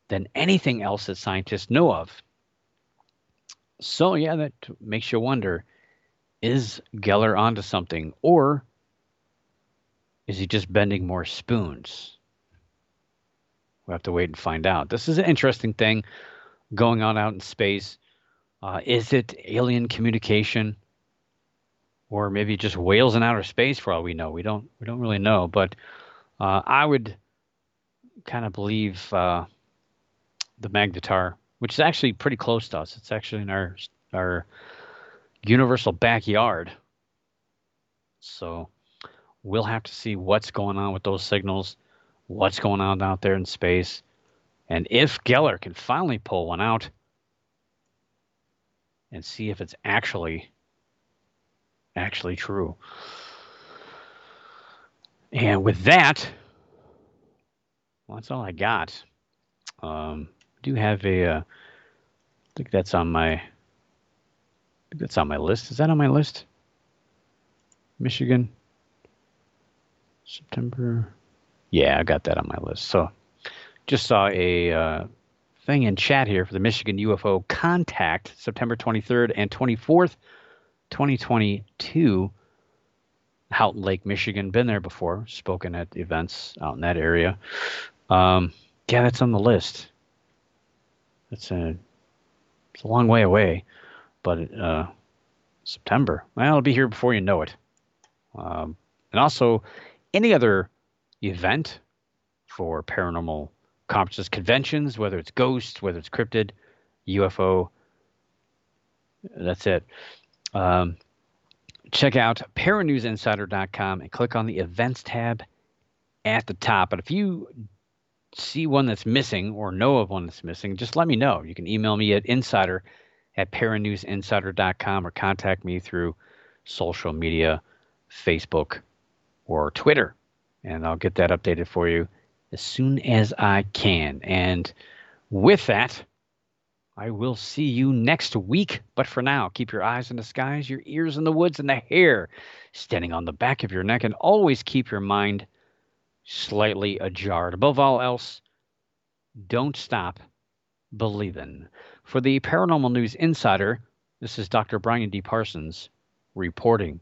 than anything else that scientists know of. So, yeah, that makes you wonder is Geller onto something, or is he just bending more spoons? We'll have to wait and find out. This is an interesting thing going on out in space. Uh, is it alien communication? or maybe just whales in outer space for all we know. We don't we don't really know, but uh, I would kind of believe uh, the magnetar which is actually pretty close to us. It's actually in our our universal backyard. So we'll have to see what's going on with those signals, what's going on out there in space, and if Geller can finally pull one out and see if it's actually actually true. And with that, well, that's all I got. Um, I do have a. Uh, I think that's on my. I think that's on my list. Is that on my list? Michigan. September. Yeah, I got that on my list. So, just saw a uh, thing in chat here for the Michigan UFO contact, September 23rd and 24th, 2022. Houghton Lake, Michigan. Been there before. Spoken at events out in that area. Um, yeah, that's on the list. It's a it's a long way away, but uh, September. Well, it'll be here before you know it. Um, and also, any other event for paranormal conferences, conventions, whether it's ghosts, whether it's cryptid, UFO. That's it. Um, check out paranewsinsider.com and click on the events tab at the top. But if you see one that's missing or know of one that's missing, just let me know. You can email me at insider at paranewsinsider.com or contact me through social media, Facebook, or Twitter. And I'll get that updated for you as soon as I can. And with that, I will see you next week. But for now, keep your eyes in the skies, your ears in the woods, and the hair standing on the back of your neck. And always keep your mind slightly ajar. Above all else, don't stop believing. For the Paranormal News Insider, this is Dr. Brian D. Parsons reporting.